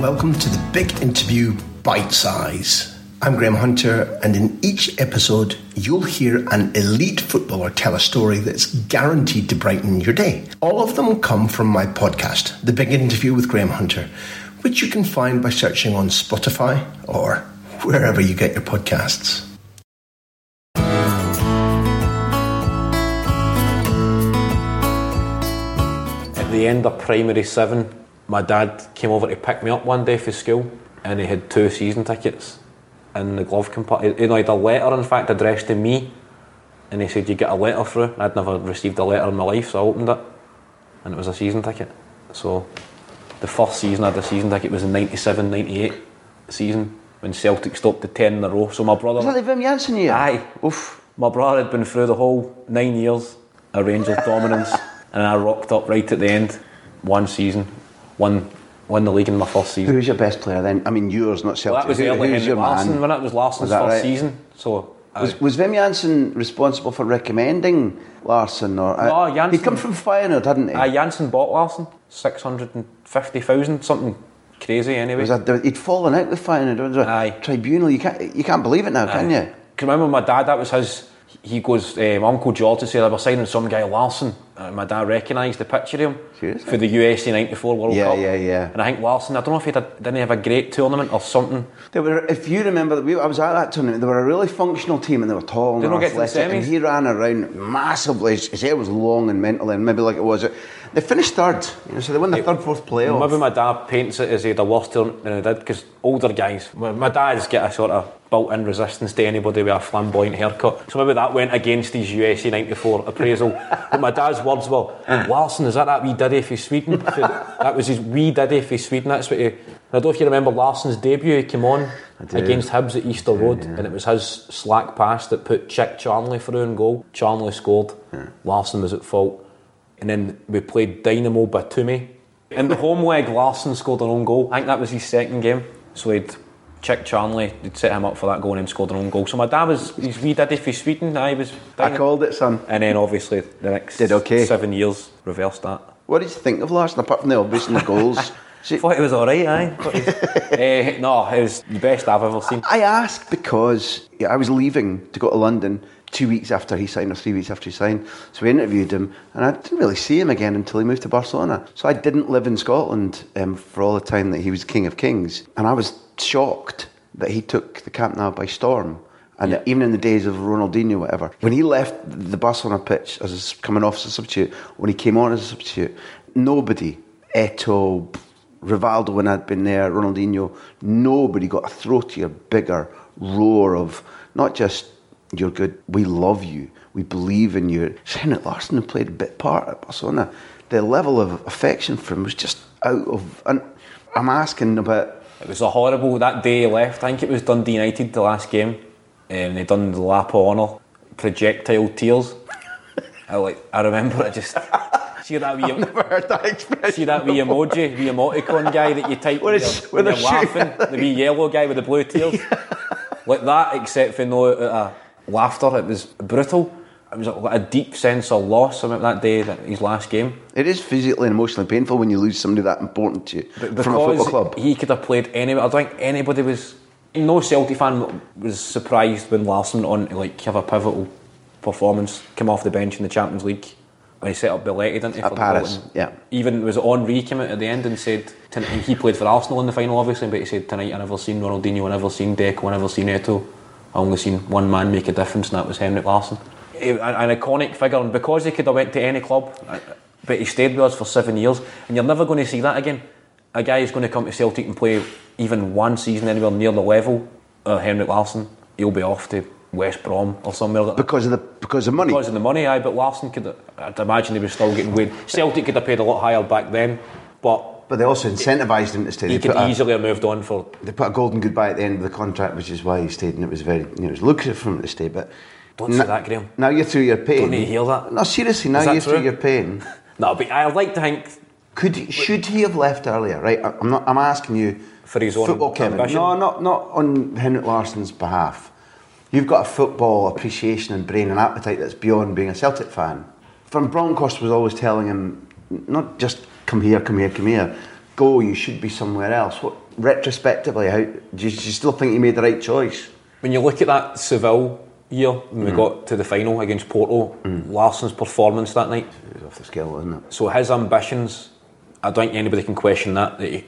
Welcome to the Big Interview Bite Size. I'm Graham Hunter, and in each episode, you'll hear an elite footballer tell a story that's guaranteed to brighten your day. All of them come from my podcast, The Big Interview with Graham Hunter, which you can find by searching on Spotify or wherever you get your podcasts. At the end of primary seven, my dad came over to pick me up one day for school and he had two season tickets in the glove compartment. You know, he had a letter, in fact, addressed to me and he said, You get a letter through. I'd never received a letter in my life, so I opened it and it was a season ticket. So the first season I had a season ticket was in 97 98 season when Celtic stopped the 10 in a row. So my brother. Is that the Wim Jansen year? Aye. Oof. My brother had been through the whole nine years of Rangers dominance, and I rocked up right at the end. One season, won won the league in my first Who season. was your best player then? I mean, yours, not Celtic. Well, that was Who- early who's Henrik your Larsson man? when it was Larsson's Was first right? season. So I- Was, was Wim Jansen responsible for recommending Larsson? Or uh, No, Jansen- He'd come from Feyenoord, hadn't he? uh, Jansen bought Larsson six hundred and fifty thousand, something crazy anyway. Was that, he'd fallen out with Feyenoord. It was a Aye. Tribunal. You can't, you can't believe it now, can you? Can remember my dad? That was his. He goes, um, Uncle George said they were signing some guy Larsson. And my dad recognised the picture of him Seriously? for the USA '94 World Yeah, Cup. yeah, yeah. yeah. And I think Larsson. I don't know if he did, didn't he have a great tournament or something. They were, if you remember, we, I was at that tournament. They were a really functional team, and they were tall and Did they not get to the athletic. And he ran around massively. His his hair was long and mental, and maybe like it was. They finished third, you know, so they won the third, fourth playoff. Maybe my dad paints it as he had a worse tournament than he did because older guys. My my dad's got a sort of built-in resistance to anybody with a flamboyant haircut. So maybe that went against his USA '94 appraisal. but my dad's words were, "Larsson, is that that wee diddy for Sweden?" That was his wee diddy for Sweden. That's what he. I don't know if you remember Larsson's debut. He came on against Hibs at Easter Road, and it was his slack pass that put Chick Charnley through in goal. Charnley scored. Larsson was at fault. And then we played Dinamo Batumi. In the home leg, Larsson scored an own goal. I think that was his second game. So he'd Chick Charnley, they'd set him up for that goal and then scored an own goal. So my dad was, he's wee daddy for Sweden. I was. I called it, son. And then obviously the next Did okay. seven years reversed that. What did you think of Larsson, apart from the obvious and the goals? See, Thought it was alright, aye. Thought he- Eh, no, it was the best I've ever seen. I asked because I was leaving to go to London two weeks after he signed, or three weeks after he signed. So we interviewed him, and I didn't really see him again until he moved to Barcelona. So I didn't live in Scotland um, for all the time that he was King of Kings, and I was shocked that he took the Camp Nou by storm. And Yeah. even in the days of Ronaldinho, whatever, when he left the Barcelona pitch as a, coming off as a substitute, when he came on as a substitute, nobody, Eto'o, Rivaldo when I'd been there, Ronaldinho, nobody got a throatier, bigger roar of not just you're good, we love you, we believe in you. Henrik Larsson played a bit part at Barcelona. The level of affection for him was just out of. And I'm asking about. It was a horrible that day he left. I think it was Dundee United the last game. Um, they done the lap of honour, projectile tears. I like. I remember it just. See that wee, Never heard that expression. see that wee emoji, wee emoticon guy that you type When you're, when when you're laughing, the wee yellow guy with the blue tears, like that. Except for no uh, laughter, it was brutal. it was a deep sense of loss about that day, that his last game. It is physically and emotionally painful when you lose somebody that important to you But from a football club. He could have played anywhere. I don't think anybody was. No Celtic fan was surprised when Larsson on to like have a pivotal performance, come off the bench in the Champions League when he set up Belletti, didn't he? At for Paris, Bolton. yeah. Even was Henri came out at the end and said "Ton- he played for Arsenal in the final, obviously, but he said tonight I never seen Ronaldinho, I never seen Deco, I never seen Eto'o. I only seen one man make a difference, and that was Henrik Larsson. An, an iconic figure, and because he could have went to any club, uh, but he stayed with us for seven years, and you're never going to see that again. A guy who's going to come to Celtic and play even one season anywhere near the level of Henrik Larsson, he'll be off to West Brom or somewhere like that. because of the because of money. Because of the money, aye, but Larsson could, I'd imagine he was still getting weighed. Celtic could have paid a lot higher back then, but but they also incentivised him to stay. he They could put, a, easily have moved on for. they put a golden goodbye at the end of the contract, which is why he stayed, and it was very, you know, it was lucrative for him to stay. But Don't say that, Graham. Now you're through your pain. Don't need to hear that. No, seriously, now you're through your pain. No, but I'd like to think Could should he have left earlier? Right, I- I'm not. I'm asking you For his own football, Kevin. ambition? No, not not on Henrik Larsson's behalf. You've got a football appreciation and brain and appetite that's beyond being a Celtic fan. Van Bronckhorst was always telling him, not just come here, come here, come here. Go. You should be somewhere else. What retrospectively, how do you, do you still think you made the right choice? when you look at that Seville year when we mm. got to the final against Porto, mm. Larsson's performance that night. It was off the scale, wasn't it? So his ambitions, I don't think anybody can question that. That he,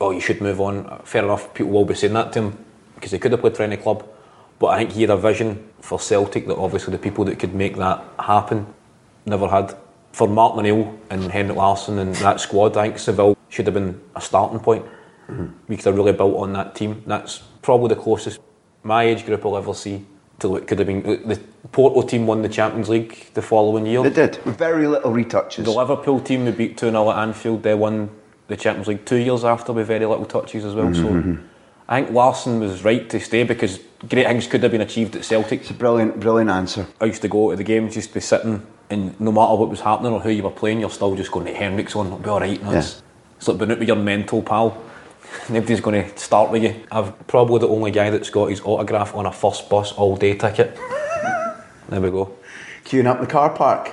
oh, you should move on. Fair enough, people will be saying that to him because he could have played for any club. But I think he had a vision for Celtic that obviously the people that could make that happen never had. For Martin O'Neill and Henrik Larsson and that squad, I think Seville should have been a starting point. Mm-hmm. We could have really built on that team. That's probably the closest my age group will ever see to what could have been. The Porto team won the Champions League the following year. They did with very little retouches. The Liverpool team we beat 2 0 at Anfield, they won the Champions League two years after with very little touches as well. So mm-hmm. I think Larsson was right to stay because great things could have been achieved at Celtic. It's a brilliant, brilliant answer. I used to go to the games, just be sitting, and no matter what was happening or who you were playing, you're still just going to Henrik's on, it'll be alright. No, it's, it's like being out with your mental pal. Nobody's going to start with you. I'm probably the only guy that's got his autograph on a first bus all day ticket. there we go. Queuing up in the car park.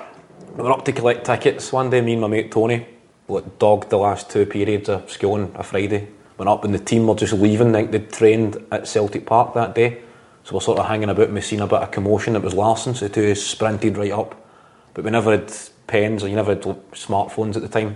We were up to collect tickets. One day, me and my mate Tony like, dogged the last two periods of school on a Friday. Went up and the team were just leaving. I think they'd trained at Celtic Park that day. So we're sort of hanging about and we seen a bit of commotion. It was Larsson, so the two sprinted right up. But we never had pens or you never had smartphones at the time.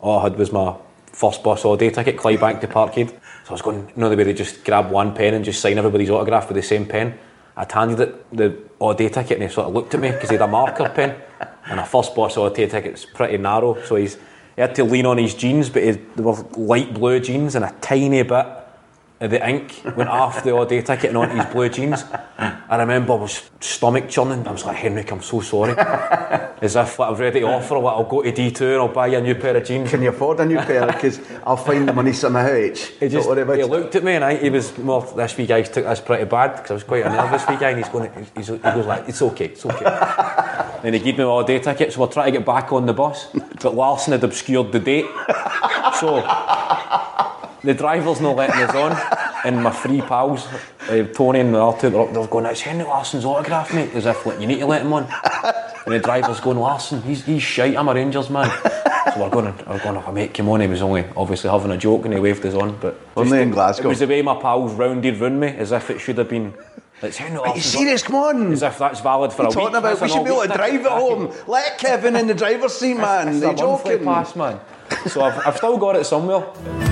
All I had was my first bus all day ticket, Clydebank to Parkhead. So I was going, you know, the way they just grab one pen and just sign everybody's autograph with the same pen. I'd handed it the all day ticket and he sort of looked at me because he had a marker pen. And a first bus all day ticket's pretty narrow, so he's he had to lean on his jeans, but he, they were light blue jeans and a tiny bit the ink went off the all day ticket and onto his blue jeans. I remember I was stomach churning. I was like, Henrik, I'm so sorry. As if like, I was ready to offer, like, I'll go to D2 and I'll buy you a new pair of jeans. Can you afford a new pair? Because I'll find the money somehow. H. He just he looked at me and I, he was more. This wee guy took this pretty bad because I was quite a nervous wee guy and he's going. He's, he goes like, "It's okay, it's okay." then he gave me my all day ticket, so we're trying to get back on the bus, but Larsson had obscured the date, so the driver's not letting us on. And my three pals, uh, Tony and the other two, they're, they're going, "It's Henry Larsson's autograph, mate," as if like you need to let him on. And the driver's going, "Larsson, he's he's shite. I'm a Rangers man." So we're going, we're going, oh, mate, come on. He was only obviously having a joke and he waved us on, but Only in it- Glasgow. It was the way my pals rounded round me, as if it should have been. It's Henry Are you serious? Come on. As if that's valid for a What are you week. talking about? We should be able to drive it home. Let Kevin in the driver's seat, man. A monthly joking? pass, man. So I've, I've still got it somewhere.